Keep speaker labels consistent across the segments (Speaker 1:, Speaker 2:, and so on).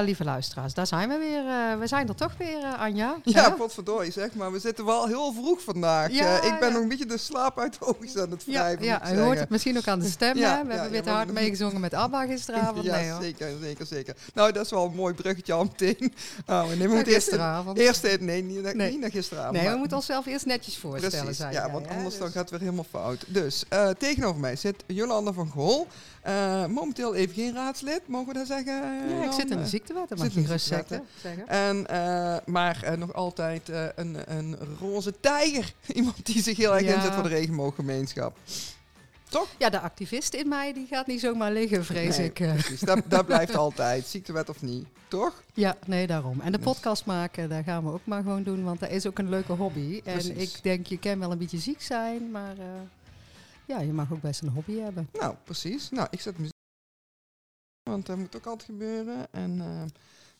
Speaker 1: Ja, lieve luisteraars, daar zijn we weer. eh, we zijn er toch weer, eh, Anja.
Speaker 2: Ja,
Speaker 1: Hè?
Speaker 2: potverdorie zeg, maar we zitten wel heel vroeg vandaag.
Speaker 1: Ja,
Speaker 2: Eh, ik ben
Speaker 1: ja.
Speaker 2: nog een beetje de slaap uit de ogen aan het
Speaker 1: ja,
Speaker 2: wrijven,
Speaker 1: ja, u hoort het misschien ook aan de stem.
Speaker 2: Ja?
Speaker 1: We
Speaker 2: ja,
Speaker 1: hebben
Speaker 2: ja,
Speaker 1: weer te hard meegezongen met ABBA gisteravond.
Speaker 2: Ja,
Speaker 1: nee,
Speaker 2: zeker, zeker, zeker. Nou, dat is wel een mooi bruggetje al meteen. Nee, we moeten eerst... nee, niet, niet
Speaker 1: Nee.
Speaker 2: naar gisteravond.
Speaker 1: nee, we moeten onszelf eerst netjes voorstellen.
Speaker 2: Precies, ja, want anders dan
Speaker 1: Dus-
Speaker 2: gaat het weer helemaal fout. Dus eh, tegenover mij zit Jolanda van Gool. Eh, momenteel even geen raadslid, mogen we dat zeggen?
Speaker 1: Ja, ik zit in de
Speaker 2: Eh,
Speaker 1: dat
Speaker 2: zit
Speaker 1: mag je gerust zeggen.
Speaker 2: En, eh, maar eh, nog altijd eh, een, een roze tijger. Iemand die zich heel erg
Speaker 1: Ja.
Speaker 2: inzet voor de regenbooggemeenschap.
Speaker 1: Ja, de activist in mij die gaat niet zomaar liggen, vrees
Speaker 2: Nee,
Speaker 1: ik.
Speaker 2: Precies, dat, dat blijft altijd. Ziektewet of niet, toch?
Speaker 1: Ja, nee, daarom. En de podcast maken, daar gaan we ook maar gewoon doen, want dat is ook een leuke hobby. En ik denk, je kan wel een beetje ziek zijn, maar ja, je mag ook best een hobby hebben.
Speaker 2: Nou, precies. Nou, ik zet. Want dat moet ook altijd gebeuren. En eh,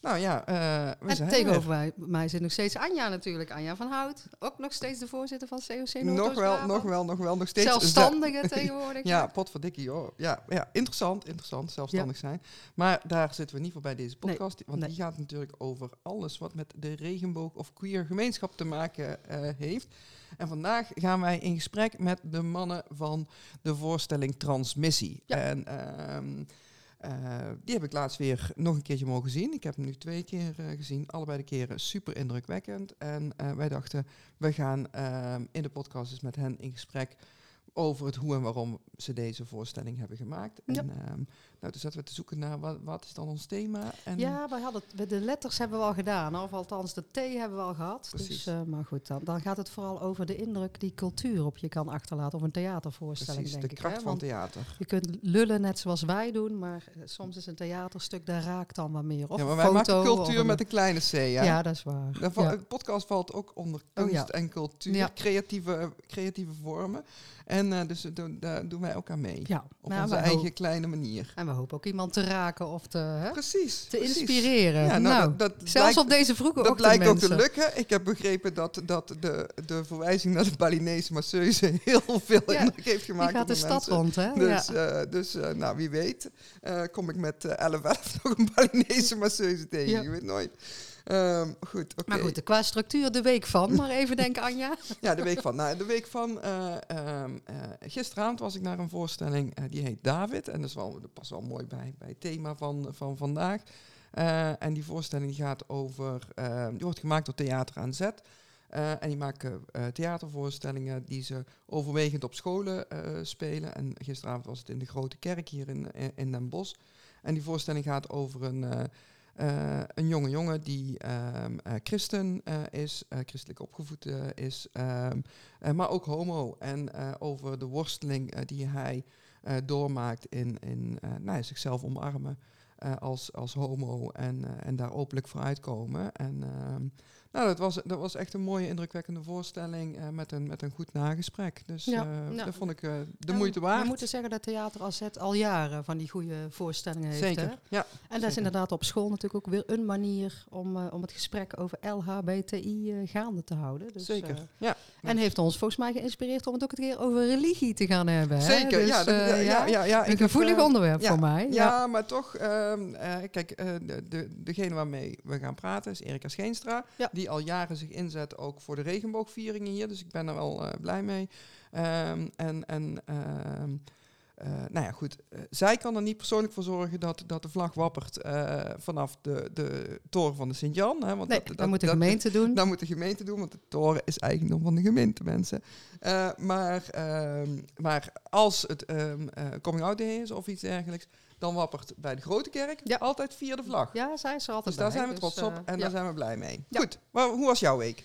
Speaker 2: nou ja, eh we
Speaker 1: en
Speaker 2: zijn er
Speaker 1: tegenover mij, mij zit nog steeds Anja natuurlijk, Anja van Hout. Ook nog steeds de voorzitter van COC
Speaker 2: Nog wel, nog wel, nog wel, nog steeds.
Speaker 1: Zelfstandige tegenwoordig.
Speaker 2: Ja, potverdikkie hoor. Ja, ja, interessant, interessant, zelfstandig zijn. Maar daar zitten we niet voor bij deze podcast. want
Speaker 1: nee.
Speaker 2: die gaat natuurlijk over alles wat met de regenboog of queer gemeenschap te maken eh, heeft. En vandaag gaan wij in gesprek met de mannen van de voorstelling Transmissie.
Speaker 1: Ja.
Speaker 2: En ehm, eh, die heb ik laatst weer nog een keertje mogen zien. Ik heb hem nu twee keer eh, gezien. Allebei de keren super indrukwekkend. En eh, wij dachten, we gaan ehm, in de podcast eens met hen in gesprek over het hoe en waarom ze deze voorstelling hebben gemaakt.
Speaker 1: Ja.
Speaker 2: En ehm, nou, toen zaten we te zoeken naar wat, wat is dan ons thema. En
Speaker 1: Ja, wij hadden de letters hebben we al gedaan, of althans de T hebben we al gehad.
Speaker 2: Precies.
Speaker 1: Dus, eh, maar goed, dan, dan gaat het vooral over de indruk die cultuur op je kan achterlaten. Of een theatervoorstelling,
Speaker 2: precies,
Speaker 1: denk
Speaker 2: de
Speaker 1: ik.
Speaker 2: kracht
Speaker 1: hè?
Speaker 2: van theater.
Speaker 1: je kunt lullen net zoals wij doen, maar eh, soms is een theaterstuk, daar raakt dan wat meer. Of
Speaker 2: ja, maar wij
Speaker 1: foto,
Speaker 2: maken cultuur
Speaker 1: een-
Speaker 2: met een kleine C, ja.
Speaker 1: Ja, dat is waar.
Speaker 2: De
Speaker 1: Ja.
Speaker 2: De podcast valt ook onder
Speaker 1: Oh,
Speaker 2: kunst
Speaker 1: ja.
Speaker 2: en cultuur, creatieve, creatieve vormen. En eh, dus daar doen wij ook aan mee.
Speaker 1: Ja,
Speaker 2: Op
Speaker 1: nou,
Speaker 2: onze eigen kleine manier.
Speaker 1: en we hopen ook iemand te raken of te, hè,
Speaker 2: Precies.
Speaker 1: te
Speaker 2: precies.
Speaker 1: inspireren.
Speaker 2: Ja, nou,
Speaker 1: nou,
Speaker 2: dat, dat
Speaker 1: zelfs op deze vroege
Speaker 2: Dat blijkt ook te lukken. Ik heb begrepen dat, dat de, de verwijzing naar de Balinese masseuse heel veel
Speaker 1: Ja,
Speaker 2: indruk heeft
Speaker 1: Die
Speaker 2: gemaakt
Speaker 1: gaat
Speaker 2: op
Speaker 1: de
Speaker 2: de
Speaker 1: stad rond, hè?
Speaker 2: Dus,
Speaker 1: ja.
Speaker 2: eh, dus eh, nou, wie weet, eh, kom ik met eh 11 11 nog een Balinese masseuse tegen. Je weet nooit. Ehm, goed, oké.
Speaker 1: Maar goed, qua structuur de week van, maar even denken, Anja.
Speaker 2: Ja, de week van. Nou, de week van. eh, ehm, eh, gisteravond was ik naar een voorstelling eh, die heet David. En dat, is wel, dat past wel mooi bij, bij het thema van, van vandaag. En die voorstelling gaat over. eh, die wordt gemaakt door Theater aan Zet. Eh, en die maken theatervoorstellingen die ze overwegend op scholen spelen. En gisteravond was het in de Grote Kerk hier in, in, in Den Bosch. En die voorstelling gaat over een, eh, een jonge jongen die ehm, eh, christen eh, is, christelijk opgevoed is, ehm, eh, maar ook homo. En over de worsteling die hij doormaakt in, in nou zichzelf omarmen als, als homo en, en daar openlijk voor uitkomen. En ehm, nou, dat was, dat was echt een mooie, indrukwekkende voorstelling eh, met, een, met een goed nagesprek. Dus
Speaker 1: Ja,
Speaker 2: eh,
Speaker 1: ja.
Speaker 2: dat vond ik eh, de
Speaker 1: Ja,
Speaker 2: moeite
Speaker 1: We
Speaker 2: waard.
Speaker 1: moeten zeggen dat Theater AZ al jaren van die goede voorstellingen heeft.
Speaker 2: Zeker,
Speaker 1: Hè?
Speaker 2: ja.
Speaker 1: En dat is inderdaad op school natuurlijk ook weer een manier om, om het gesprek over LHBTI gaande te houden. Dus,
Speaker 2: Zeker, ja.
Speaker 1: en heeft ons volgens mij geïnspireerd om het ook een keer over religie te gaan hebben. Hè?
Speaker 2: Zeker,
Speaker 1: Dus,
Speaker 2: ja, dat- ja, ja.
Speaker 1: Een
Speaker 2: heb,
Speaker 1: gevoelig onderwerp voor mij.
Speaker 2: Ja, maar toch, ehm, eh, kijk, de, de, degene waarmee we gaan praten is Erika Scheenstra,
Speaker 1: Ja.
Speaker 2: Die al jaren zich inzet ook voor de regenboogvieringen hier, dus ik ben er wel eh, blij mee. Ehm, en en ehm, eh, nou ja, goed, eh, zij kan er niet persoonlijk voor zorgen dat, dat de vlag wappert vanaf de, de toren van de Sint-Jan. Want
Speaker 1: Nee,
Speaker 2: dat,
Speaker 1: dat,
Speaker 2: dat,
Speaker 1: moet de
Speaker 2: dat-
Speaker 1: gemeente doen.
Speaker 2: dat moet de gemeente doen, want de toren is eigendom van de gemeente, mensen. Maar, ehm, maar als het coming out day is of iets dergelijks, dan wappert bij de grote kerk
Speaker 1: Ja.
Speaker 2: altijd via de vlag.
Speaker 1: ja, zij is er altijd
Speaker 2: dus daar zijn we trots
Speaker 1: dus,
Speaker 2: op
Speaker 1: eh,
Speaker 2: en daar zijn we blij mee. Goed, maar hoe was jouw week?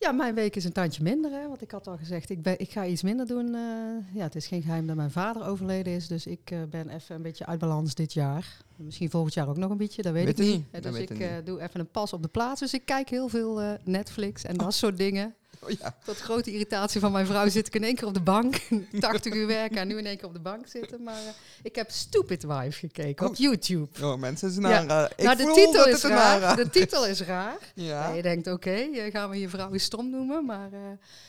Speaker 1: Ja, mijn week is een tandje minder. Hè, want ik had al gezegd, ik, ben, ik ga iets minder doen. eh, ja, het is geen geheim dat mijn vader overleden is. Dus ik eh, ben even een beetje uit balans dit jaar. Misschien volgend jaar ook nog een beetje, dat weet,
Speaker 2: Weet
Speaker 1: ik niet. dus ik doe even een pas op de plaats. Dus ik kijk heel veel Netflix en dat soort dingen.
Speaker 2: Oh, ja.
Speaker 1: Tot grote irritatie van mijn vrouw zit ik in één keer op de bank. 80 uur werken en nu in één keer op de bank zitten. Maar uh, ik heb Stupid Wife gekeken
Speaker 2: Oh.
Speaker 1: op YouTube.
Speaker 2: Oh, mensen, is een
Speaker 1: Ja.
Speaker 2: aanrader. Ik
Speaker 1: nou, de titel,
Speaker 2: dat
Speaker 1: is raar, de titel is raar.
Speaker 2: Ja.
Speaker 1: Ja, je denkt, oké, eh, gaan we je vrouw eens stom noemen. Maar eh,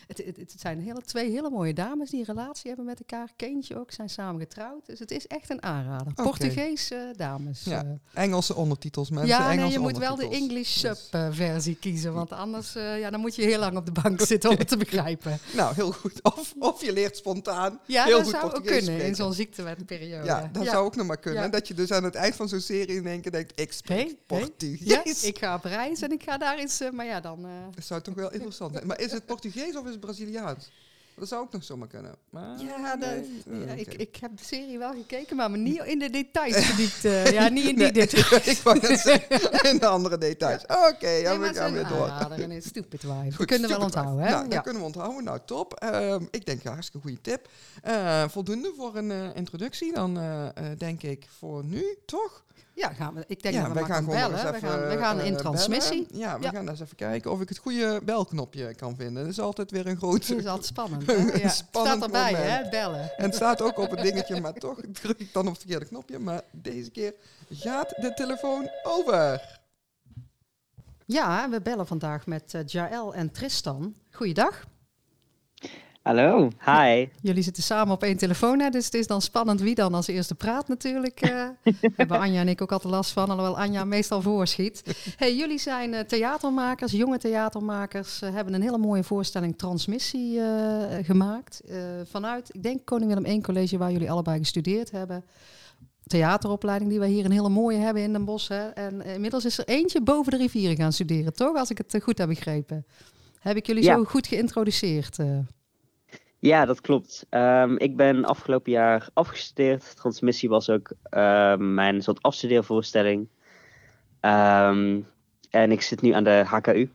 Speaker 1: het, het, het zijn hele, twee hele mooie dames die een relatie hebben met elkaar. Kindje ook, zijn samen getrouwd. Dus het is echt een aanrader.
Speaker 2: Oké.
Speaker 1: Portugees eh, dames.
Speaker 2: Ja,
Speaker 1: eh.
Speaker 2: Engelse ondertitels, mensen.
Speaker 1: ja, nee,
Speaker 2: Engelse
Speaker 1: je moet wel de. English
Speaker 2: Dus-
Speaker 1: sub eh, versie kiezen. Want anders eh, ja, dan moet je heel lang op de bank zitten om het te begrijpen.
Speaker 2: Nou, heel goed. Of, of je leert spontaan
Speaker 1: Ja,
Speaker 2: heel
Speaker 1: dat
Speaker 2: goed
Speaker 1: zou ook kunnen in zo'n ziektewetperiode.
Speaker 2: Ja, dat zou ook nog maar kunnen.
Speaker 1: Ja.
Speaker 2: Dat je dus aan het eind van zo'n serie in één keer denkt, ik spreek
Speaker 1: Hey, hey.
Speaker 2: Portugees.
Speaker 1: Ja, ik ga op reis en ik ga daar eens... eh, maar ja, dan... eh,
Speaker 2: Dat zou toch wel interessant zijn. Maar is het Portugees of is het Braziliaans? Dat zou ook nog zomaar kunnen. Maar,
Speaker 1: Ja, dat-
Speaker 2: nee,
Speaker 1: ja,
Speaker 2: eh,
Speaker 1: ik, ik heb de serie wel gekeken, maar me niet in de details verdiept. eh, ja, niet in die
Speaker 2: Nee,
Speaker 1: details.
Speaker 2: ik wou net zeggen, in de andere details. Oké, ja,
Speaker 1: Nee,
Speaker 2: we gaan weer door.
Speaker 1: en een stupid wife. We
Speaker 2: Goed,
Speaker 1: kunnen wel onthouden, hè?
Speaker 2: Nou, dat
Speaker 1: ja.
Speaker 2: kunnen we onthouden. Nou, top. Ehm, ik denk, ja, hartstikke goede tip. Eh, voldoende voor een eh, introductie. Dan eh, eh, denk ik voor nu, toch?
Speaker 1: Ja, gaan we, ik denk
Speaker 2: ja,
Speaker 1: dat we
Speaker 2: gaan
Speaker 1: bellen. We gaan, we gaan
Speaker 2: eh,
Speaker 1: in transmissie.
Speaker 2: bellen. Ja, we
Speaker 1: Ja.
Speaker 2: gaan eens even kijken of ik het goede belknopje kan vinden. Dat is altijd weer een groot...
Speaker 1: Het is altijd spannend, hè? Ja. Het
Speaker 2: Spannend
Speaker 1: staat erbij,
Speaker 2: moment.
Speaker 1: hè? Bellen.
Speaker 2: En het staat ook op het dingetje, maar toch druk ik dan op het verkeerde knopje. Maar deze keer gaat de telefoon over.
Speaker 1: Ja, we bellen vandaag met eh, Jaël en Tristan. Goeiedag.
Speaker 3: Hallo, hi.
Speaker 1: Jullie zitten samen op één telefoon, hè? dus het is dan spannend wie dan als eerste praat natuurlijk. eh. Daar hebben Anja en ik ook altijd last van, alhoewel Anja meestal voorschiet. Hey, jullie zijn eh, theatermakers, jonge theatermakers, eh, hebben een hele mooie voorstelling Transmissie eh, gemaakt. eh, vanuit, ik denk Koning Willem I College, waar jullie allebei gestudeerd hebben. Theateropleiding die wij hier een hele mooie hebben in Den Bosch. Hè? En eh, inmiddels is er eentje boven de rivieren gaan studeren, toch? Als ik het eh, goed heb begrepen. Heb ik jullie
Speaker 3: Ja.
Speaker 1: zo goed geïntroduceerd? Eh?
Speaker 3: Ja, dat klopt. Ehm, ik ben afgelopen jaar afgestudeerd. Transmissie was ook ehm, mijn soort afstudeervoorstelling. Ehm, en ik zit nu aan de HKU.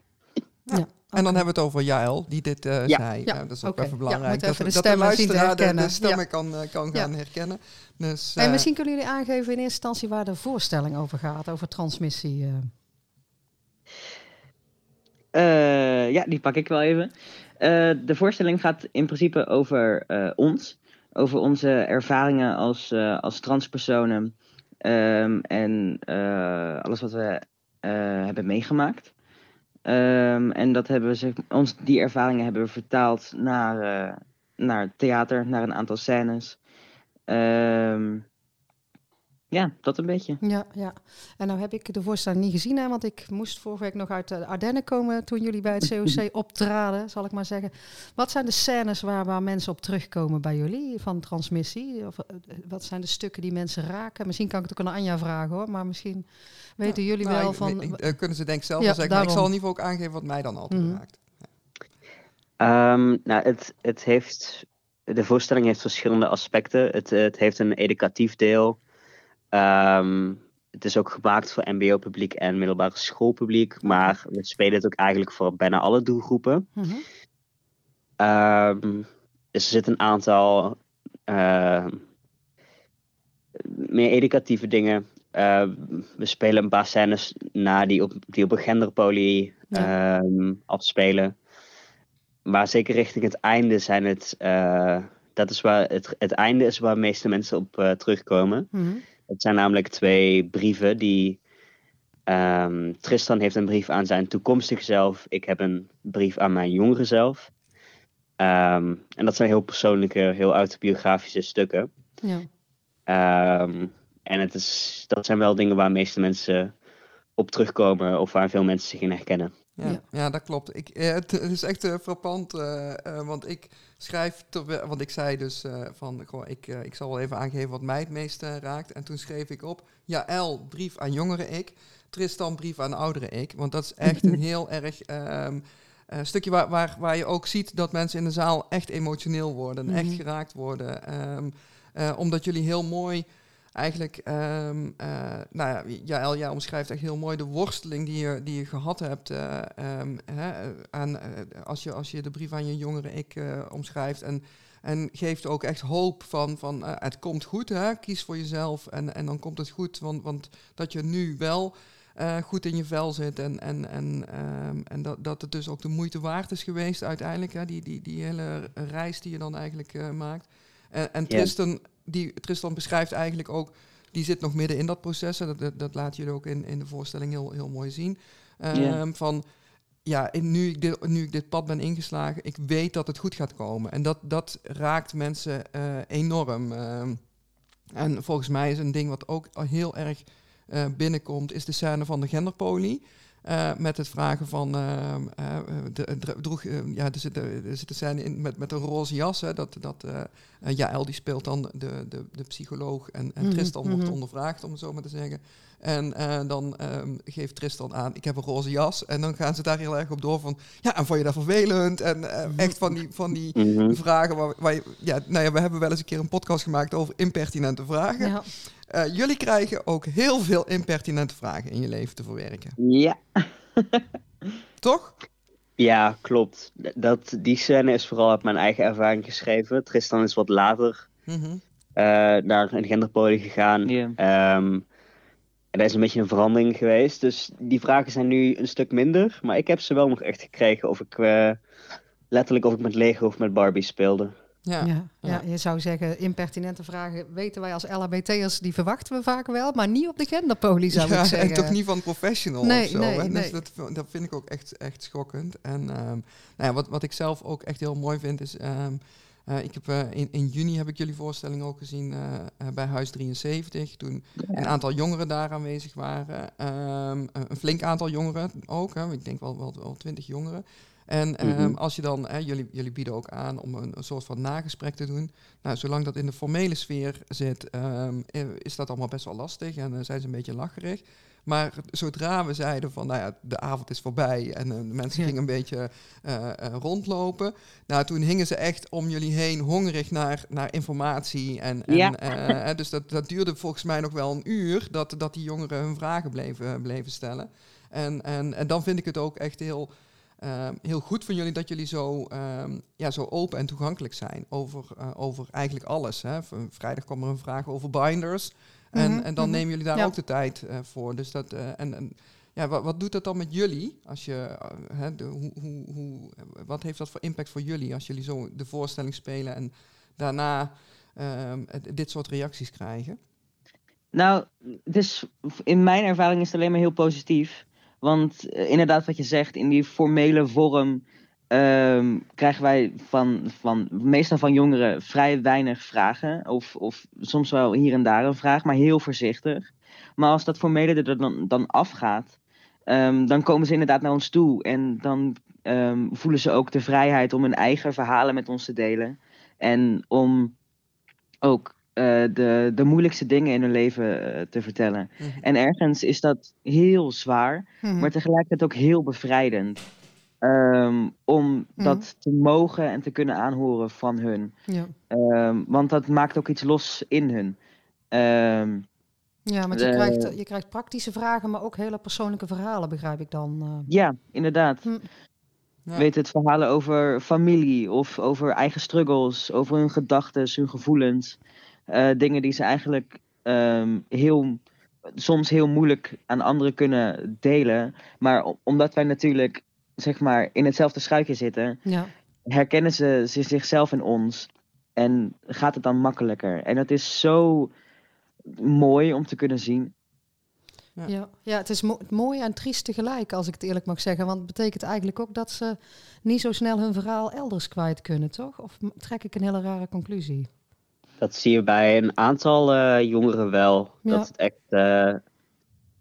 Speaker 1: Ja.
Speaker 2: En dan hebben we het over Jaël, die dit eh,
Speaker 3: Ja.
Speaker 2: zei.
Speaker 1: Ja,
Speaker 2: dat is ook even
Speaker 1: Ja,
Speaker 2: belangrijk. dat,
Speaker 1: de
Speaker 2: dat de
Speaker 1: stemmen zien te
Speaker 2: luisteraar de, de
Speaker 1: herkennen.
Speaker 2: stemmen kan, eh, kan
Speaker 1: Ja.
Speaker 2: gaan herkennen. Dus,
Speaker 1: En
Speaker 2: eh,
Speaker 1: misschien kunnen jullie aangeven in eerste instantie waar de voorstelling over gaat, over transmissie. eh.
Speaker 3: Eh, ja, die pak ik wel even. Eh, de voorstelling gaat in principe over eh, ons. Over onze ervaringen als, eh, als transpersonen. ehm, en alles wat we hebben meegemaakt. Ehm, en dat hebben we, ons, die ervaringen hebben we vertaald naar, naar theater, naar een aantal scènes. Ehm, ja, dat een beetje.
Speaker 1: Ja, ja. En nou heb ik de voorstelling niet gezien, hè, want ik moest vorige week nog uit de Ardennen komen toen jullie bij het COC optraden, zal ik maar zeggen. Wat zijn de scènes waar, waar mensen op terugkomen bij jullie van transmissie? Of, eh, wat zijn de stukken die mensen raken? Misschien kan ik het ook aan Anja vragen hoor, maar misschien weten jullie
Speaker 2: nou,
Speaker 1: wel
Speaker 2: ik-
Speaker 1: van...
Speaker 2: ik- eh, kunnen ze denk ik zelf
Speaker 1: Ja,
Speaker 2: wel zeggen. Maar ik zal in ieder geval ook aangeven wat mij dan altijd
Speaker 1: Mhm.
Speaker 2: raakt.
Speaker 3: Ehm, nou, het, het heeft, de voorstelling heeft verschillende aspecten. Het, het heeft een educatief deel. Ehm, het is ook gemaakt voor MBO-publiek en middelbare schoolpubliek. Maar we spelen het ook eigenlijk voor bijna alle doelgroepen.
Speaker 1: Mhm.
Speaker 3: Ehm, dus er zitten een aantal ehm, meer educatieve dingen. We spelen een paar scènes na die op, die op een genderpolie
Speaker 1: Ja.
Speaker 3: afspelen. Maar zeker richting het einde zijn het. eh, dat is waar het, het einde is waar de meeste mensen op eh, terugkomen.
Speaker 1: Mhm.
Speaker 3: Het zijn namelijk twee brieven die. ehm, Tristan heeft een brief aan zijn toekomstige zelf. Ik heb een brief aan mijn jongere zelf. Ehm, en dat zijn heel persoonlijke, heel autobiografische stukken.
Speaker 1: Ja.
Speaker 3: Ehm, en het is, dat zijn wel dingen waar de meeste mensen op terugkomen of waar veel mensen zich in herkennen.
Speaker 2: Ja,
Speaker 1: Ja.
Speaker 2: ja. dat klopt. Ik, eh, het, is echt eh, frappant, eh, eh, want ik schrijf, want ik zei dus eh, van, goh, ik, ik zal wel even aangeven wat mij het meest raakt. En toen schreef ik op, Jaël, brief aan jongere ik, Tristan, brief aan oudere ik. Want dat is echt een heel erg ehm, eh, stukje waar, waar, waar je ook ziet dat mensen in de zaal echt emotioneel worden, echt
Speaker 1: Mhm.
Speaker 2: geraakt worden. Ehm, eh, omdat jullie heel mooi eigenlijk, ehm eh nou ja, Jaël, jij omschrijft echt heel mooi de worsteling die je, die je gehad hebt. eh, ehm, hè, aan, eh, als, je, als je de brief aan je jongere ik omschrijft. En, en geeft ook echt hoop van, van het komt goed, hè? kies voor jezelf en, en dan komt het goed. Want, want dat je nu wel goed in je vel zit. En, en, en, ehm, en dat, dat het dus ook de moeite waard is geweest uiteindelijk. Hè, die, die, die hele reis die je dan eigenlijk maakt. En, en Tristan, die, Tristan beschrijft eigenlijk ook, die zit nog midden in dat proces. En dat, dat, dat laat jullie ook in, in de voorstelling heel, heel mooi zien. Ehm, van ja, nu ik, dit, nu ik dit pad ben ingeslagen, ik weet dat het goed gaat komen. En dat, dat raakt mensen uh, enorm. Ehm, en volgens mij is een ding wat ook heel erg uh, binnenkomt, is de scène van de genderpolie. Uh, met het vragen van, uh, de, droeg, ja, er zit, er zit een scène in met, met een roze jas. Hè, dat dat Jaël die speelt dan de, de, de psycholoog en, en Tristan mm -hmm. wordt ondervraagd, om het zo maar te zeggen. En uh, dan um, geeft Tristan aan, ik heb een roze jas. En dan gaan ze daar heel erg op door van, ja, en vond je dat vervelend? En uh, echt van die, van die mm -hmm. vragen waar, waar je, ja, nou ja, we hebben wel eens een keer een podcast gemaakt over impertinente vragen. Ja. Uh, jullie krijgen ook heel veel impertinente vragen in je leven te verwerken.
Speaker 3: Ja.
Speaker 2: Toch?
Speaker 3: Ja, klopt. Dat, die scène is vooral uit mijn eigen ervaring geschreven. Tristan is wat later mm -hmm. naar een genderpolie gegaan. Yeah. Um, en dat is een beetje een verandering geweest. Dus die vragen zijn nu een stuk minder. Maar ik heb ze wel nog echt gekregen of ik uh, letterlijk of ik met Lego of met Barbie speelde.
Speaker 1: Ja, ja, ja, je zou zeggen, impertinente vragen weten wij als LHBT'ers, die verwachten we vaak wel, maar niet op de genderpolie zou
Speaker 2: ja,
Speaker 1: ik zeggen.
Speaker 2: En toch niet van professional nee, of zo. Nee, nee. Dus dat, dat vind ik ook echt, echt schokkend. En um, nou ja, wat, wat ik zelf ook echt heel mooi vind is... Um, uh, ik heb, uh, in, in juni heb ik jullie voorstelling ook gezien uh, bij Huis 73. Toen ja. een aantal jongeren daar aanwezig waren. Um, een flink aantal jongeren ook. Hè. Ik denk wel, wel, wel 20 jongeren. En mm -hmm. als je dan, jullie, jullie bieden ook aan om een, een, soort van nagesprek te doen. Nou, zolang dat in de formele sfeer zit, um, is dat allemaal best wel lastig en zijn ze een beetje lacherig. Maar zodra we zeiden van, nou ja, de avond is voorbij en uh, de mensen gingen een beetje uh, uh, rondlopen. Nou, toen hingen ze echt om jullie heen hongerig naar, naar informatie. En, en ja. dus dat, dat duurde volgens mij nog wel een uur dat, dat die jongeren hun vragen bleven, bleven stellen. En, en, en dan vind ik het ook echt heel, heel goed van jullie dat jullie zo, um, ja, zo open en toegankelijk zijn over, over eigenlijk alles. Hè. Vrijdag kwam er een vraag over binders. En, mm -hmm. en dan nemen jullie daar ja. ook de tijd uh, voor. Dus dat, uh, en, en, ja, wat, wat doet dat dan met jullie? Als je, uh, hè, de, hoe, hoe, hoe, wat heeft dat voor impact voor jullie als jullie zo de voorstelling spelen en daarna dit soort reacties krijgen?
Speaker 3: Nou, het is, in mijn ervaring is het alleen maar heel positief. Want inderdaad, wat je zegt, in die formele vorm um, krijgen wij van, van, meestal van jongeren vrij weinig vragen. Of, of soms wel hier en daar een vraag, maar heel voorzichtig. Maar als dat formele er dan, dan afgaat, um, dan komen ze inderdaad naar ons toe. En dan um, voelen ze ook de vrijheid om hun eigen verhalen met ons te delen. En om ook uh, de, de moeilijkste dingen in hun leven uh, te vertellen. Mm -hmm. En ergens is dat heel zwaar, mm -hmm. maar tegelijkertijd ook heel bevrijdend. Um, om mm. dat te mogen en te kunnen aanhoren van hun. Ja. Um, want dat maakt ook iets los in hun. Um,
Speaker 1: ja, want je, krijgt, je krijgt praktische vragen, maar ook hele persoonlijke verhalen, begrijp ik dan. Uh.
Speaker 3: Ja, inderdaad. Hm. Ja. Weet het verhalen over familie of over eigen struggles, over hun gedachten, hun gevoelens. Uh, dingen die ze eigenlijk heel, soms heel moeilijk aan anderen kunnen delen. Maar omdat wij natuurlijk zeg maar, in hetzelfde schuitje zitten, ja. herkennen ze, ze zichzelf en ons. En gaat het dan makkelijker. En dat is zo mooi om te kunnen zien.
Speaker 1: Ja, ja, ja het is mo mooi en triest tegelijk, als ik het eerlijk mag zeggen. Want het betekent eigenlijk ook dat ze niet zo snel hun verhaal elders kwijt kunnen, toch? Of trek ik een hele rare conclusie?
Speaker 3: Dat zie je bij een aantal uh, jongeren wel. Ja. Dat het echt uh,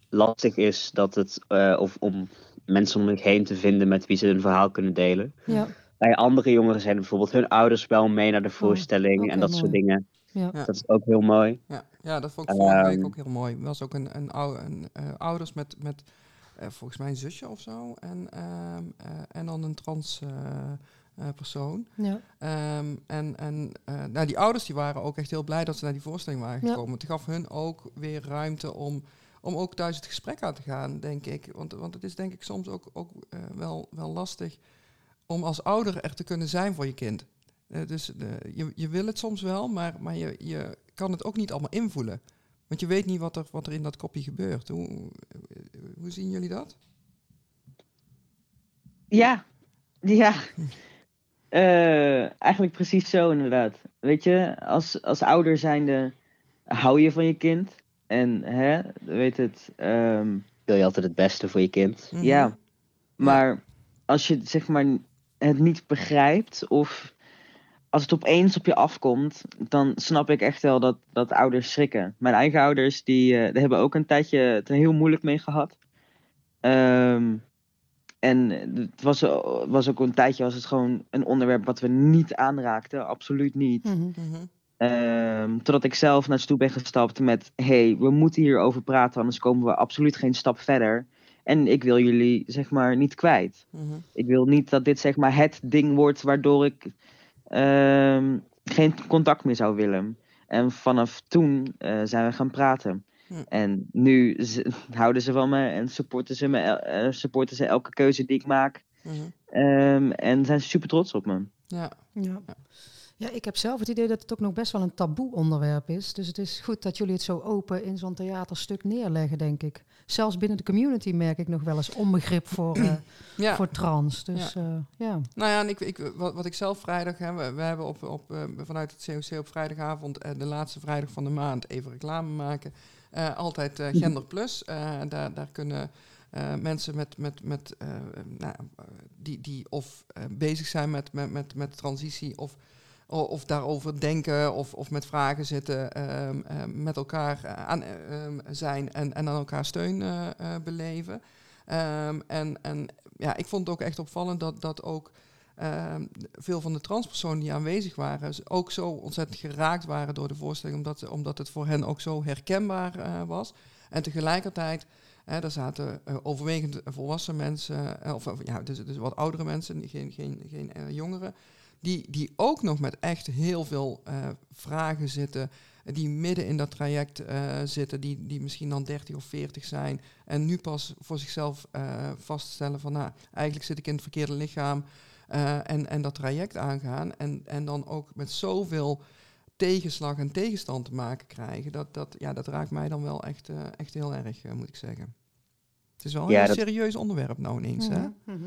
Speaker 3: lastig is dat het, uh, of om mensen om zich heen te vinden met wie ze hun verhaal kunnen delen. Ja. Bij andere jongeren zijn bijvoorbeeld hun ouders wel mee naar de oh, voorstelling en dat mooi. soort dingen. Ja. Dat is ook heel mooi.
Speaker 2: Ja, ja dat vond ik vorige um, week ook heel mooi. Er was ook een, een, een uh, ouders met, met uh, volgens mij een zusje of zo. En, uh, en dan een trans persoon. Ja. Um, en en nou, die ouders die waren ook echt heel blij dat ze naar die voorstelling waren gekomen. Ja. Het gaf hun ook weer ruimte om om ook thuis het gesprek aan te gaan, denk ik. Want, want het is denk ik soms ook, ook uh, wel, wel lastig om als ouder er te kunnen zijn voor je kind. Uh, dus uh, je, je wil het soms wel, maar, maar je, je kan het ook niet allemaal invoelen. Want je weet niet wat er, wat er in dat kopje gebeurt. Hoe, hoe zien jullie dat?
Speaker 3: Ja, ja. Eigenlijk precies zo inderdaad. Weet je, als, als ouder zijnde hou je van je kind. En hè, weet het... Um,
Speaker 4: wil je altijd het beste voor je kind.
Speaker 3: Mm -hmm. Ja, maar als je zeg maar het niet begrijpt of als het opeens op je afkomt, dan snap ik echt wel dat, dat ouders schrikken. Mijn eigen ouders, die, uh, die hebben ook een tijdje het er heel moeilijk mee gehad. Um, en het was, was ook een tijdje was het gewoon een onderwerp wat we niet aanraakten. Absoluut niet.
Speaker 1: Mhm.
Speaker 3: Um, totdat ik zelf naar ze toe ben gestapt met... hey, we moeten hierover praten, anders komen we absoluut geen stap verder. En ik wil jullie, zeg maar, niet kwijt.
Speaker 2: Mhm.
Speaker 3: Ik wil niet dat dit, zeg maar, het ding wordt waardoor ik ehm, geen contact meer zou willen. En vanaf toen uh, zijn we gaan praten.
Speaker 2: Hm.
Speaker 3: En nu houden ze van me en supporten ze, me, el- uh, supporten ze elke keuze die ik maak.
Speaker 2: Mhm.
Speaker 3: Ehm, en zijn ze super trots op me.
Speaker 2: Ja.
Speaker 1: Ja. ja, ik heb zelf het idee dat het ook nog best wel een taboe onderwerp is. Dus het is goed dat jullie het zo open in zo'n theaterstuk neerleggen, denk ik. Zelfs binnen de community merk ik nog wel eens onbegrip voor, eh,
Speaker 2: Ja.
Speaker 1: voor trans. Dus ja. ja.
Speaker 2: Nou ja, en ik, ik, wat, wat ik zelf vrijdag heb, we, we hebben op, op, eh, vanuit het COC op vrijdagavond, eh, de laatste vrijdag van de maand, even reclame maken. Eh, altijd eh, Gender Plus. Eh, daar, daar kunnen eh, mensen met, met, met, eh, nou, eh, die, die of eh, bezig zijn met, met, met, met transitie of, of daarover denken of, of met vragen zitten, ehm, eh, met elkaar eh, aan eh, ehm, zijn en, en aan elkaar steun eh, eh, beleven. Ehm, en, en ja, ik vond het ook echt opvallend dat, dat ook ehm, veel van de transpersonen die aanwezig waren, ook zo ontzettend geraakt waren door de voorstelling, omdat, omdat het voor hen ook zo herkenbaar was. En tegelijkertijd, hè, daar zaten overwegend volwassen mensen, of, ja, dus, dus wat oudere mensen, geen, geen, geen jongeren, die, die ook nog met echt heel veel eh, vragen zitten, die midden in dat traject eh, zitten, die, die misschien dan 30 of 40 zijn, en nu pas voor zichzelf eh, vaststellen van, nou, eigenlijk zit ik in het verkeerde lichaam, eh, en, en dat traject aangaan, en, en dan ook met zoveel tegenslag en tegenstand te maken krijgen, dat, dat, ja, dat raakt mij dan wel echt, eh, echt heel erg, moet ik zeggen. Het is wel een
Speaker 3: Ja,
Speaker 2: heel
Speaker 3: dat-
Speaker 2: serieus onderwerp nou ineens, hè?
Speaker 1: Mhm, mhm.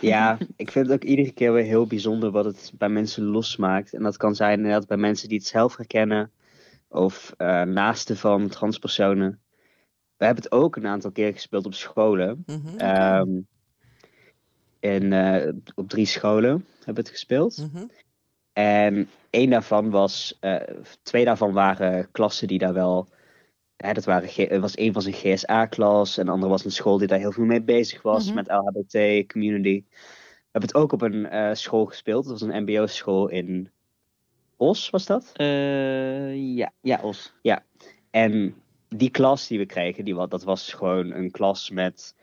Speaker 4: Ja, ik vind het ook iedere keer weer heel bijzonder wat het bij mensen losmaakt. En dat kan zijn inderdaad bij mensen die het zelf herkennen. Of eh naasten van transpersonen. We hebben het ook een aantal keer gespeeld op scholen.
Speaker 2: Mhm,
Speaker 4: Ehm, en op drie scholen hebben we het gespeeld.
Speaker 2: mhm,
Speaker 4: En één daarvan was, eh, twee daarvan waren klassen die daar wel, hè, dat waren, was één was een GSA-klas en de andere was een school die daar heel veel mee bezig was
Speaker 1: Mhm.
Speaker 4: met LHBT community. We hebben het ook op een eh, school gespeeld, dat was een MBO-school in Os, was dat?
Speaker 3: Eh, ja, ja, Os.
Speaker 4: En die klas die we kregen, die, dat was gewoon een klas met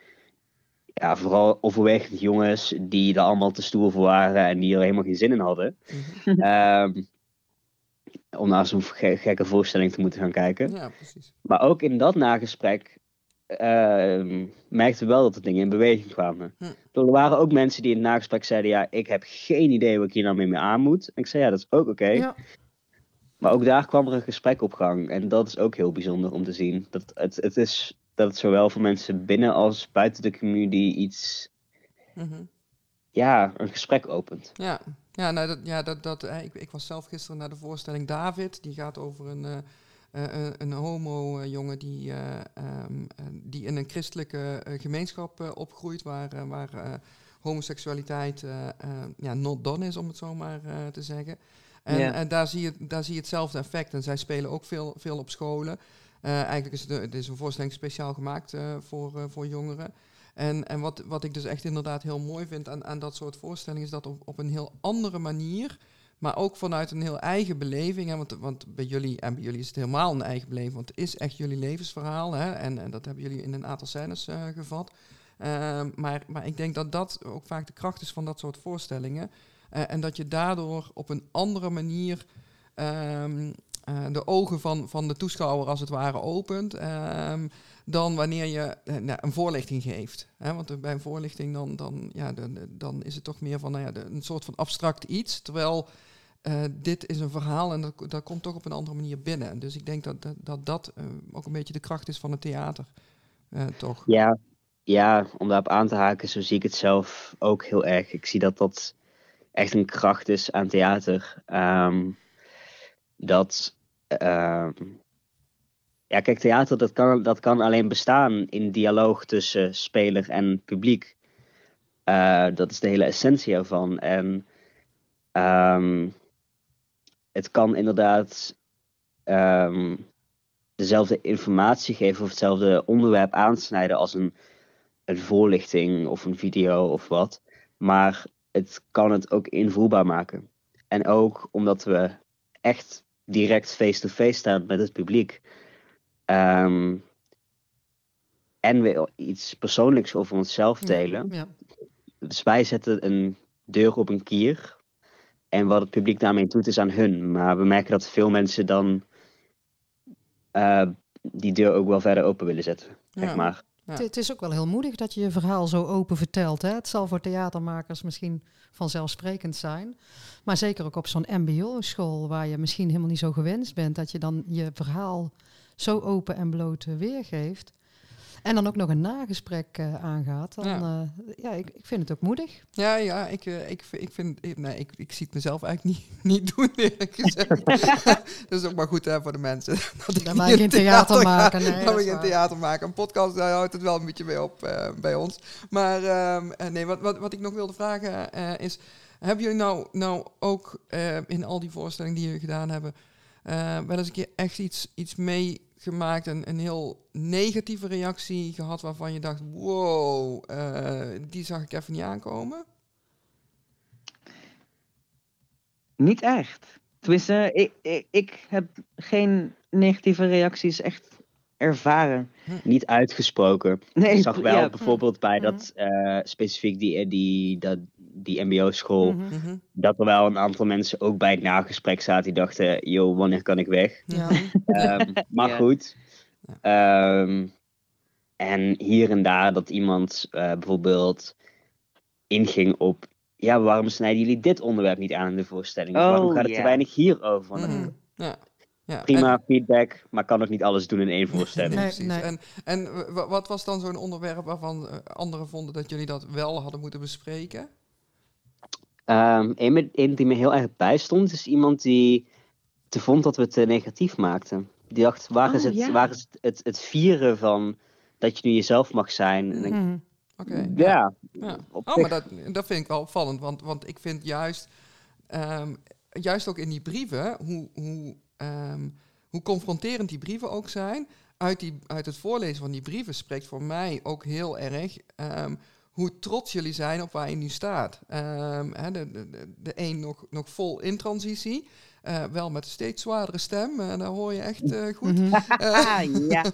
Speaker 4: ja, vooral overwegend jongens die er allemaal te stoer voor waren en die er helemaal geen zin in hadden.
Speaker 2: mhm.
Speaker 4: Ehm, om naar zo'n ge- gekke voorstelling te moeten gaan kijken.
Speaker 2: Ja, precies.
Speaker 4: Maar ook in dat nagesprek ehm merkten we wel dat er dingen in beweging kwamen.
Speaker 2: Hm.
Speaker 4: Er waren ook mensen die in het nagesprek zeiden: Ja, ik heb geen idee wat ik hier nou mee aan moet. En ik zei: Ja, dat is ook oké.
Speaker 1: Ja.
Speaker 4: Maar ook daar kwam er een gesprek op gang. En dat is ook heel bijzonder om te zien. Dat het, het is dat het zowel voor mensen binnen als buiten de community iets,
Speaker 2: Mhm.
Speaker 4: Ja, een gesprek opent.
Speaker 2: Ja, ja, nou, dat, ja dat, dat, ik, ik was zelf gisteren naar de voorstelling David. Die gaat over een, eh, eh, een- homo-jongen die, eh, ehm, eh, die in een christelijke gemeenschap opgroeit, waar, waar homoseksualiteit ja, not done is, om het zo maar te zeggen. En,
Speaker 3: Ja.
Speaker 2: en daar, zie je, daar zie je hetzelfde effect. En zij spelen ook veel, veel op scholen. Eigenlijk is het, is een voorstelling speciaal gemaakt voor, voor jongeren. En, en wat, wat ik dus echt inderdaad heel mooi vind aan, aan dat soort voorstellingen, is dat op, op een heel andere manier, maar ook vanuit een heel eigen beleving. Hè, want, want bij jullie, en bij jullie is het helemaal een eigen beleving, want het is echt jullie levensverhaal. Hè, en, en dat hebben jullie in een aantal scènes eh, gevat. Ehm, maar, maar ik denk dat dat ook vaak de kracht is van dat soort voorstellingen. Eh, en dat je daardoor op een andere manier ehm, eh, de ogen van, van de toeschouwer als het ware opent. ehm, dan wanneer je eh, nou, een voorlichting geeft. Want eh, bij een voorlichting dan, dan, ja, dan is het toch meer van nou ja, een soort van abstract iets. Terwijl eh, dit is een verhaal en dat, dat komt toch op een andere manier binnen. Dus ik denk dat dat, dat, dat eh, ook een beetje de kracht is van het theater. Eh, toch?
Speaker 4: Ja, ja, om daarop aan te haken, zo zie ik het zelf ook heel erg. Ik zie dat dat echt een kracht is aan theater. Ehm, dat, ehm, ja, kijk, theater dat kan, dat kan alleen bestaan in dialoog tussen speler en publiek. Uh, dat is de hele essentie ervan. En um, het kan inderdaad dezelfde informatie geven of hetzelfde onderwerp aansnijden als een, een voorlichting of een video of wat. Maar het kan het ook invoerbaar maken. En ook omdat we echt direct face-to-face staan met het publiek. Ehm, en we iets persoonlijks over onszelf delen. Ja. Dus wij zetten een deur op een kier. En wat het publiek daarmee doet is aan hun. Maar we merken dat veel mensen dan uh, die deur ook wel verder open willen zetten. Zeg maar.
Speaker 1: Het is ook wel heel moedig dat je je verhaal zo open vertelt. Hè? Het zal voor theatermakers misschien vanzelfsprekend zijn. Maar zeker ook op zo'n MBO-school waar je misschien helemaal niet zo gewenst bent, dat je dan je verhaal zo open en bloot weergeeft. En dan ook nog een nagesprek uh, aangaat. Dan, ja, uh, ja ik, ik, vind het ook moedig.
Speaker 2: Ja, ja ik, uh, ik, ik vind, nee, ik, ik zie het mezelf eigenlijk niet, niet doen, eerlijk gezegd. dat is ook maar goed hè, voor de mensen.
Speaker 1: Dat dan mag je geen theater, maken. Nee,
Speaker 2: geen theater maken. Een podcast daar houdt het wel een beetje mee op bij ons. Maar ehm, nee, wat, wat, wat ik nog wilde vragen is... Hebben jullie nou, nou ook in al die voorstellingen die jullie gedaan hebben... wel eens een keer echt iets, iets mee gemaakt, een, een heel negatieve reactie gehad waarvan je dacht, wow, uh, die zag ik even niet aankomen?
Speaker 3: Niet echt. Tenminste, ik, ik, ik heb geen negatieve reacties echt ervaren.
Speaker 4: Hm. Niet uitgesproken. Nee, ik zag wel bijvoorbeeld bij hm. dat uh, specifiek die, die, dat, die mbo-school, mhm. Mhm. dat er wel een aantal mensen ook bij het nagesprek zaten die dachten, joh, wanneer kan ik weg? Ja. um, maar goed. Um, en hier en daar dat iemand uh, bijvoorbeeld inging op, ja, waarom snijden jullie dit onderwerp niet aan in de voorstelling? Oh, waarom gaat het te weinig hierover? Mm. Ja. Ja, Prima feedback, maar kan ook niet alles doen in één voorstelling.
Speaker 2: nee, nee. En, en wat was dan zo'n onderwerp waarvan uh, anderen vonden dat jullie dat wel hadden moeten bespreken?
Speaker 4: Um, een, die me heel erg bijstond, is iemand die te vond dat we het te negatief maakten. Die dacht, waar is, oh, het, waar is het, het, vieren van dat je nu jezelf mag zijn? En
Speaker 2: mm. Oké. Ja. ja. Oh, maar dat, dat vind ik wel opvallend, want, want ik vind juist, um, juist ook in die brieven, hoe, hoe, um, hoe confronterend die brieven ook zijn, uit, die, uit het voorlezen van die brieven spreekt voor mij ook heel erg um, hoe trots jullie zijn op waar je nu staat. Hè, de, de, de een nog, nog vol in Uh, wel met een steeds zwaardere stem, en uh, daar hoor je echt uh, goed. Mhm. ja.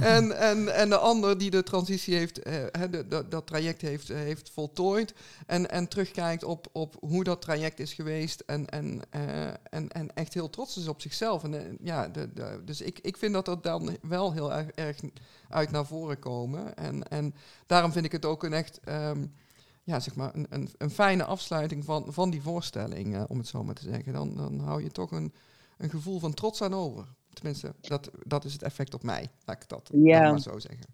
Speaker 2: en, en, en de ander die de transitie heeft, de, de, dat traject heeft, heeft voltooid. En, en terugkijkt op, op hoe dat traject is geweest. En, en, en, en echt heel trots is op zichzelf. En, ja, de, de, dus ik, ik vind dat dat dan wel heel erg, erg uit naar voren komen. En, en daarom vind ik het ook een echt, um, ja, zeg maar, een, een, een, fijne afsluiting van, van die voorstelling, uh, om het zo maar te zeggen. Dan, dan hou je toch een, een gevoel van trots aan over. Tenminste, dat, dat is het effect op mij, laat ik dat ja. maar zo zeggen.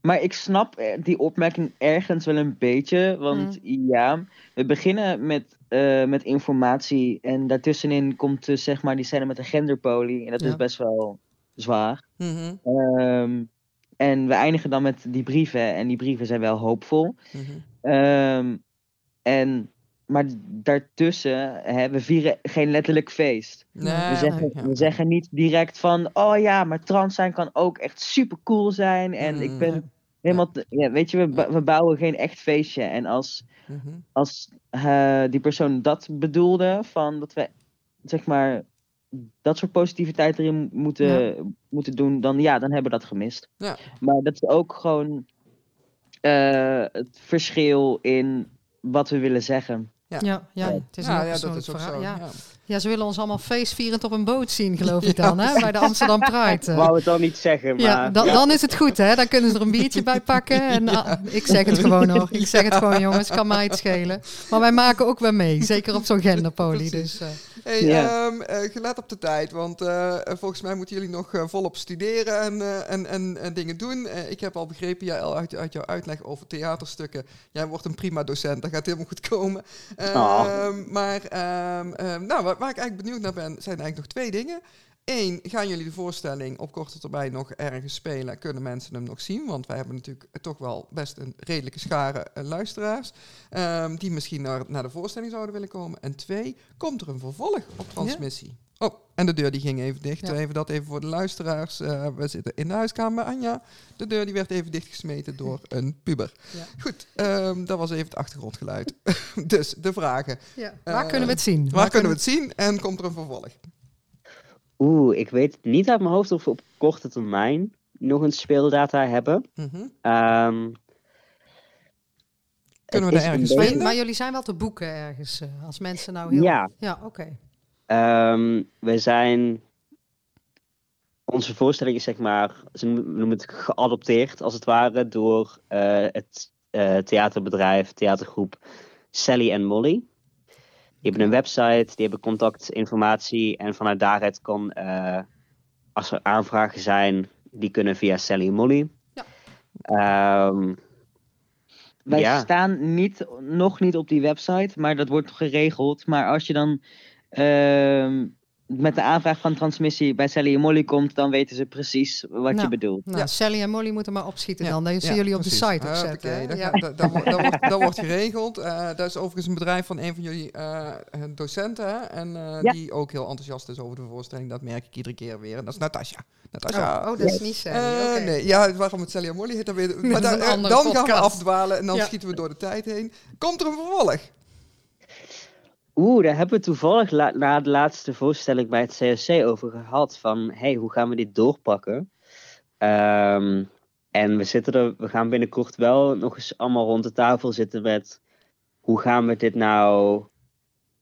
Speaker 3: Maar ik snap eh, die opmerking ergens wel een beetje. Want mm. ja, we beginnen met, uh, met informatie. En daartussenin komt dus zeg maar die scène met de genderpolie. En dat is best wel zwaar. Mm -hmm. En we eindigen dan met die brieven. En die brieven zijn wel hoopvol. Mm en, maar daartussen, hè, we vieren geen letterlijk feest. Nee, we, zeggen, we zeggen niet direct van, oh ja, maar trans zijn kan ook echt super cool zijn. En ik ben mhm. helemaal, ja, weet je, we, we bouwen geen echt feestje. En als, mhm. als uh, die persoon dat bedoelde, van dat we, zeg maar, dat soort positiviteit erin moeten, moeten doen, dan ja, dan hebben we dat gemist. Ja. Maar dat is ook gewoon het verschil in wat we willen zeggen.
Speaker 2: Ja.
Speaker 1: Ja, ja,
Speaker 3: Ja.
Speaker 1: het is een
Speaker 2: ja, ja, dat is ook
Speaker 1: verhaal.
Speaker 2: zo.
Speaker 1: Ja.
Speaker 2: Ja.
Speaker 1: ze willen ons allemaal feestvierend op een boot zien, geloof ik dan, hè? bij de Amsterdam Pride.
Speaker 4: Ik wou het dan niet zeggen, maar...
Speaker 1: Ja, dan, dan is het goed, hè? Dan kunnen ze er een biertje bij pakken. En, ah, ik zeg het gewoon hoor. Ik zeg het gewoon, jongens. Kan mij het schelen. Maar wij maken ook wel mee. Zeker op zo'n genderpolie. Dus, eh,
Speaker 2: Hey,
Speaker 3: Ja.
Speaker 2: ehm, eh, gelet op de tijd, want eh, volgens mij moeten jullie nog volop studeren en, eh, en, en, en dingen doen. Ik heb al begrepen, ja, El, uit, uit jouw uitleg over theaterstukken, jij wordt een prima docent, dat gaat helemaal goed komen. Ehm,
Speaker 4: Oh.
Speaker 2: Maar ehm, ehm, nou, waar, waar ik eigenlijk benieuwd naar ben, zijn eigenlijk nog twee dingen. Eén, gaan jullie de voorstelling op korte termijn nog ergens spelen? Kunnen mensen hem nog zien? Want wij hebben natuurlijk toch wel best een redelijke schare eh, luisteraars. ehm, die misschien naar, naar de voorstelling zouden willen komen. En twee, komt er een vervolg op transmissie? Oh, en de deur die ging even dicht.
Speaker 1: Ja.
Speaker 2: Even dat even voor de luisteraars. Eh, we zitten in de huiskamer bij Anja. De deur die werd even dichtgesmeten door een puber.
Speaker 1: Ja.
Speaker 2: Goed, ehm, dat was even het achtergrondgeluid. dus de vragen.
Speaker 1: ja. Waar kunnen we het zien?
Speaker 2: Waar, kunnen we het zien en komt er een vervolg?
Speaker 4: Oeh, ik weet niet uit mijn hoofd of we op korte termijn nog een speeldata hebben.
Speaker 2: Mhm.
Speaker 4: Ehm,
Speaker 2: Kunnen we
Speaker 4: is
Speaker 2: ergens
Speaker 1: Maar, maar jullie zijn wel te boeken ergens. eh, als mensen nou heel...
Speaker 4: Ja.
Speaker 1: Ja, oké.
Speaker 4: Ehm, we zijn. Onze voorstelling is zeg maar, ze noemen noemen het geadopteerd als het ware door eh, het eh, theaterbedrijf, theatergroep Sally en Molly. Die hebben een website, die hebben contactinformatie en vanuit daaruit kan, eh, als er aanvragen zijn, die kunnen via Sally en Molly.
Speaker 1: Ja.
Speaker 4: Ehm,
Speaker 3: Wij
Speaker 4: Ja.
Speaker 3: staan niet, nog niet op die website, maar dat wordt geregeld. Maar als je dan ehm, met de aanvraag van transmissie bij Sally en Molly komt, dan weten ze precies wat
Speaker 1: Nou,
Speaker 3: je bedoelt.
Speaker 1: Nou,
Speaker 2: Ja.
Speaker 1: Sally en Molly moeten maar opschieten
Speaker 2: Ja,
Speaker 1: dan. Dat
Speaker 2: ja,
Speaker 1: zien jullie op
Speaker 2: precies.
Speaker 1: de site opzetten.
Speaker 2: dat, gaat- dat, dat, wordt- dat, wordt, dat wordt geregeld. Eh, dat is overigens een bedrijf van een van jullie eh, docenten. Hè? En eh,
Speaker 3: Ja.
Speaker 2: die ook heel enthousiast is over de voorstelling. Dat merk ik iedere keer weer. En dat is Natasja. Natasja.
Speaker 1: Oh, oh, dat is niet Sally. Oké.
Speaker 2: Nee, ja, waarom het Sally en Molly heet, dan weet Maar
Speaker 1: andere
Speaker 2: dan gaan we afdwalen en dan
Speaker 1: Ja.
Speaker 2: schieten we door de tijd heen. Komt er een vervolg?
Speaker 4: Oeh, daar hebben we toevallig la- na de laatste voorstelling bij het CSC over gehad. Van, hey, hoe gaan we dit doorpakken? Ehm, en we, zitten er, we gaan binnenkort wel nog eens allemaal rond de tafel zitten met... Hoe gaan we dit nou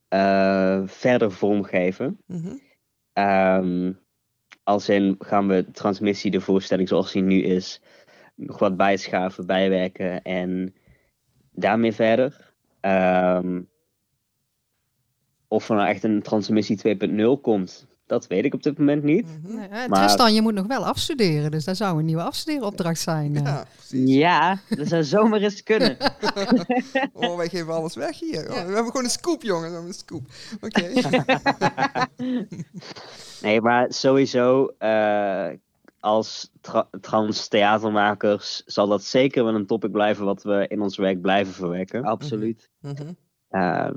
Speaker 4: eh, verder vormgeven?
Speaker 2: Mhm.
Speaker 4: Ehm, als in, gaan we transmissie, de voorstelling zoals die nu is... nog wat bijschaven, bijwerken en daarmee verder. Ehm, of er nou echt een transmissie 2.0 komt, dat weet ik op dit moment niet.
Speaker 2: Mhm.
Speaker 1: Nee,
Speaker 4: Maar-
Speaker 1: Tristan, je moet nog wel afstuderen. Dus daar zou een nieuwe afstudeeropdracht zijn. eh.
Speaker 2: Ja, precies.
Speaker 3: Ja, dat zou zomaar eens kunnen.
Speaker 2: Oh, wij geven alles weg hier. Oh, we hebben gewoon een scoop, jongens. We hebben een scoop. Oké.
Speaker 4: Nee, maar sowieso, eh, als tra- trans theatermakers zal dat zeker wel een topic blijven wat we in ons werk blijven verwerken.
Speaker 3: Absoluut.
Speaker 2: Mhm.
Speaker 4: Ehm,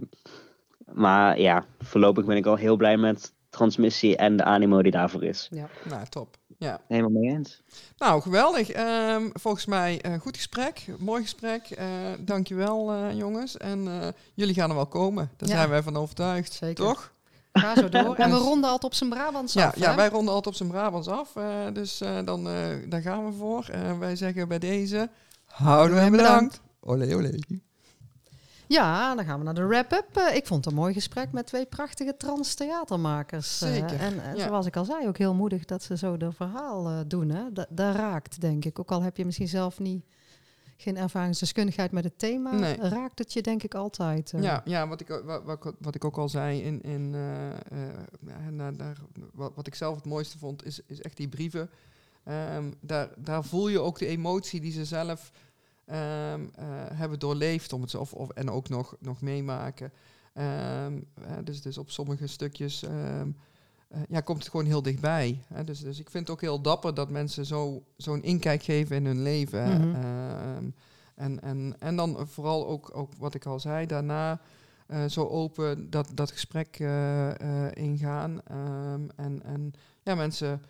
Speaker 4: maar ja, voorlopig ben ik al heel blij met transmissie en de animo die daarvoor is.
Speaker 1: Ja.
Speaker 2: Nou, top. Ja.
Speaker 3: Helemaal mee eens.
Speaker 2: Nou, geweldig. Ehm, volgens mij een goed gesprek. Mooi gesprek. Eh dankjewel, eh jongens. En eh, jullie gaan er wel komen. Daar
Speaker 1: Ja.
Speaker 2: zijn wij van overtuigd.
Speaker 1: Zeker.
Speaker 2: Toch?
Speaker 1: Ga zo door. En we ronden altijd op zijn Brabants
Speaker 2: Ja,
Speaker 1: af.
Speaker 2: ja,
Speaker 1: hè?
Speaker 2: wij ronden altijd op zijn Brabants af. eh, dus eh, dan, eh, daar gaan we voor. Eh, wij zeggen bij deze... Houden we en bedankt. Olé, olé.
Speaker 1: Ja, dan gaan we naar de wrap-up. Eh, ik vond het een mooi gesprek met twee prachtige trans theatermakers. Eh,
Speaker 2: Zeker,
Speaker 1: en
Speaker 2: ja.
Speaker 1: zoals ik al zei, ook heel moedig dat ze zo de verhaal eh, doen. Hè. Dat, dat raakt, denk ik. Ook al heb je misschien zelf niet, geen ervaringsdeskundigheid met het thema,
Speaker 2: Nee.
Speaker 1: raakt het je denk ik altijd.
Speaker 2: Ja, ja wat, ik, ook- wat, wat, wat ik ook al zei in, in ja, naar, naar, wat, wat ik zelf het mooiste vond, is, is echt die brieven. Ehm, daar, daar voel je ook de emotie die ze zelf eh, hebben doorleefd, om het zo, of, of, en ook nog, nog meemaken. Ehm, eh, dus, dus op sommige stukjes ehm, eh, ja, komt het gewoon heel dichtbij. Hè? Dus, dus ik vind het ook heel dapper dat mensen zo, zo'n inkijk geven in hun leven.
Speaker 1: Mhm.
Speaker 2: En, en, en dan vooral ook, ook wat ik al zei, daarna zo open dat, dat gesprek ingaan. En, en ja, mensen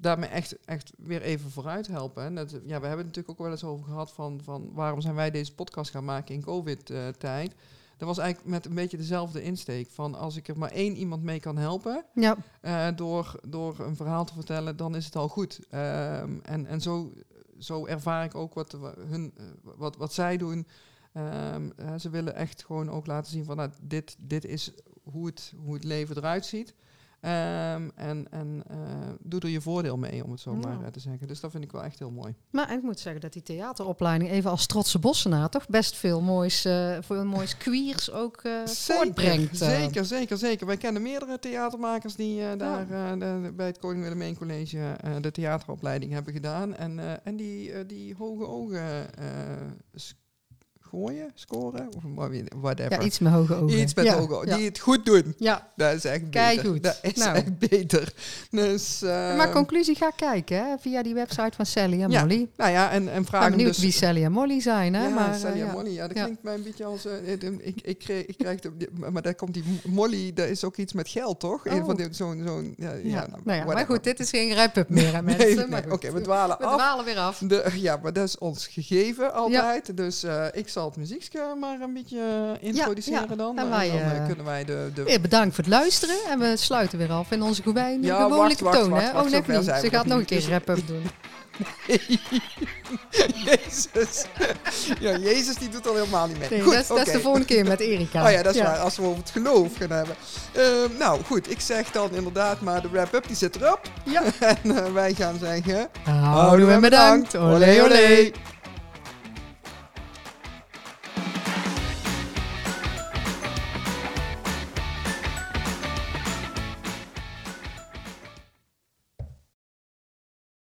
Speaker 2: daarmee echt, echt weer even vooruit helpen. En dat, ja, we hebben het natuurlijk ook wel eens over gehad van, van waarom zijn wij deze podcast gaan maken in COVID-tijd. Dat was eigenlijk met een beetje dezelfde insteek. Van als ik er maar één iemand mee kan helpen,
Speaker 1: Ja,
Speaker 2: eh, door, door een verhaal te vertellen, dan is het al goed. Ehm, en en zo, zo ervaar ik ook wat, wa- hun, eh, wat, wat zij doen. Ehm, eh, ze willen echt gewoon ook laten zien van nou, dit, dit is hoe het, hoe het leven eruit ziet. Ehm, en en eh, doe er je voordeel mee, om het zo maar
Speaker 1: Ja.
Speaker 2: eh, te zeggen. Dus dat vind ik wel echt heel mooi.
Speaker 1: Maar ik moet zeggen dat die theateropleiding even als trotse bossenaar toch best veel moois, eh veel moois queers ook voortbrengt.
Speaker 2: Zeker, zeker, zeker. Wij kennen meerdere theatermakers die daar de- bij het Koning Willemijn College de theateropleiding hebben gedaan. En, en die, die hoge ogen gooien, scoren, of whatever.
Speaker 1: Ja, iets met hoge ogen.
Speaker 2: Iets met
Speaker 1: ja,
Speaker 2: hoge ogen.
Speaker 1: Ja.
Speaker 2: Die het goed doen.
Speaker 1: ja.
Speaker 2: Dat is echt
Speaker 1: Keigoed.
Speaker 2: beter. Dat is
Speaker 1: Nou.
Speaker 2: echt beter. Dus, eh,
Speaker 1: maar conclusie, ga kijken hè, via die website van Sally en Molly.
Speaker 2: Nou ja, en, en
Speaker 1: ben
Speaker 2: vraag hem
Speaker 1: benieuwd
Speaker 2: dus...
Speaker 1: wie Sally en Molly zijn. Hè?
Speaker 2: ja,
Speaker 1: maar,
Speaker 2: Sally en
Speaker 1: ja.
Speaker 2: Molly. Ja, dat klinkt mij een beetje als... eh, ik, ik, kreeg, ik krijg... De, maar daar komt die Molly, dat is ook iets met geld, toch? Een
Speaker 1: Oh.
Speaker 2: van die, zo'n... zo'n ja, ja, nou,
Speaker 1: nou ja, maar goed, dit is geen wrap-up meer, hè, mensen.
Speaker 2: nee,
Speaker 1: goed.
Speaker 2: Oké, we dwalen
Speaker 1: We
Speaker 2: af.
Speaker 1: dwalen weer af.
Speaker 2: De, ja, maar dat is ons gegeven altijd. Dus eh, ik zal het muziekje maar een beetje eh, introduceren
Speaker 1: ja.
Speaker 2: dan.
Speaker 1: En
Speaker 2: dan eh,
Speaker 1: eh,
Speaker 2: kunnen wij de... de
Speaker 1: bedankt voor het luisteren. En we sluiten weer af in onze gewone,
Speaker 2: Ja,
Speaker 1: gewone
Speaker 2: wacht, wacht,
Speaker 1: toon.
Speaker 2: wacht,
Speaker 1: hè? oh,
Speaker 2: zover
Speaker 1: niet. Ze gaat
Speaker 2: nog
Speaker 1: een keer wrap-up doen.
Speaker 2: Jezus. Ja, Jezus die doet al helemaal niet mee.
Speaker 1: Nee,
Speaker 2: goed,
Speaker 1: dat, is, dat is de volgende keer met Erika.
Speaker 2: Oh ja, dat is waar. Als we over het geloof gaan hebben. Ehm, nou, goed. Ik zeg dan inderdaad maar de wrap-up die zit erop.
Speaker 1: Ja.
Speaker 2: en wij gaan zeggen...
Speaker 1: Houden we bedankt. Olé, olé.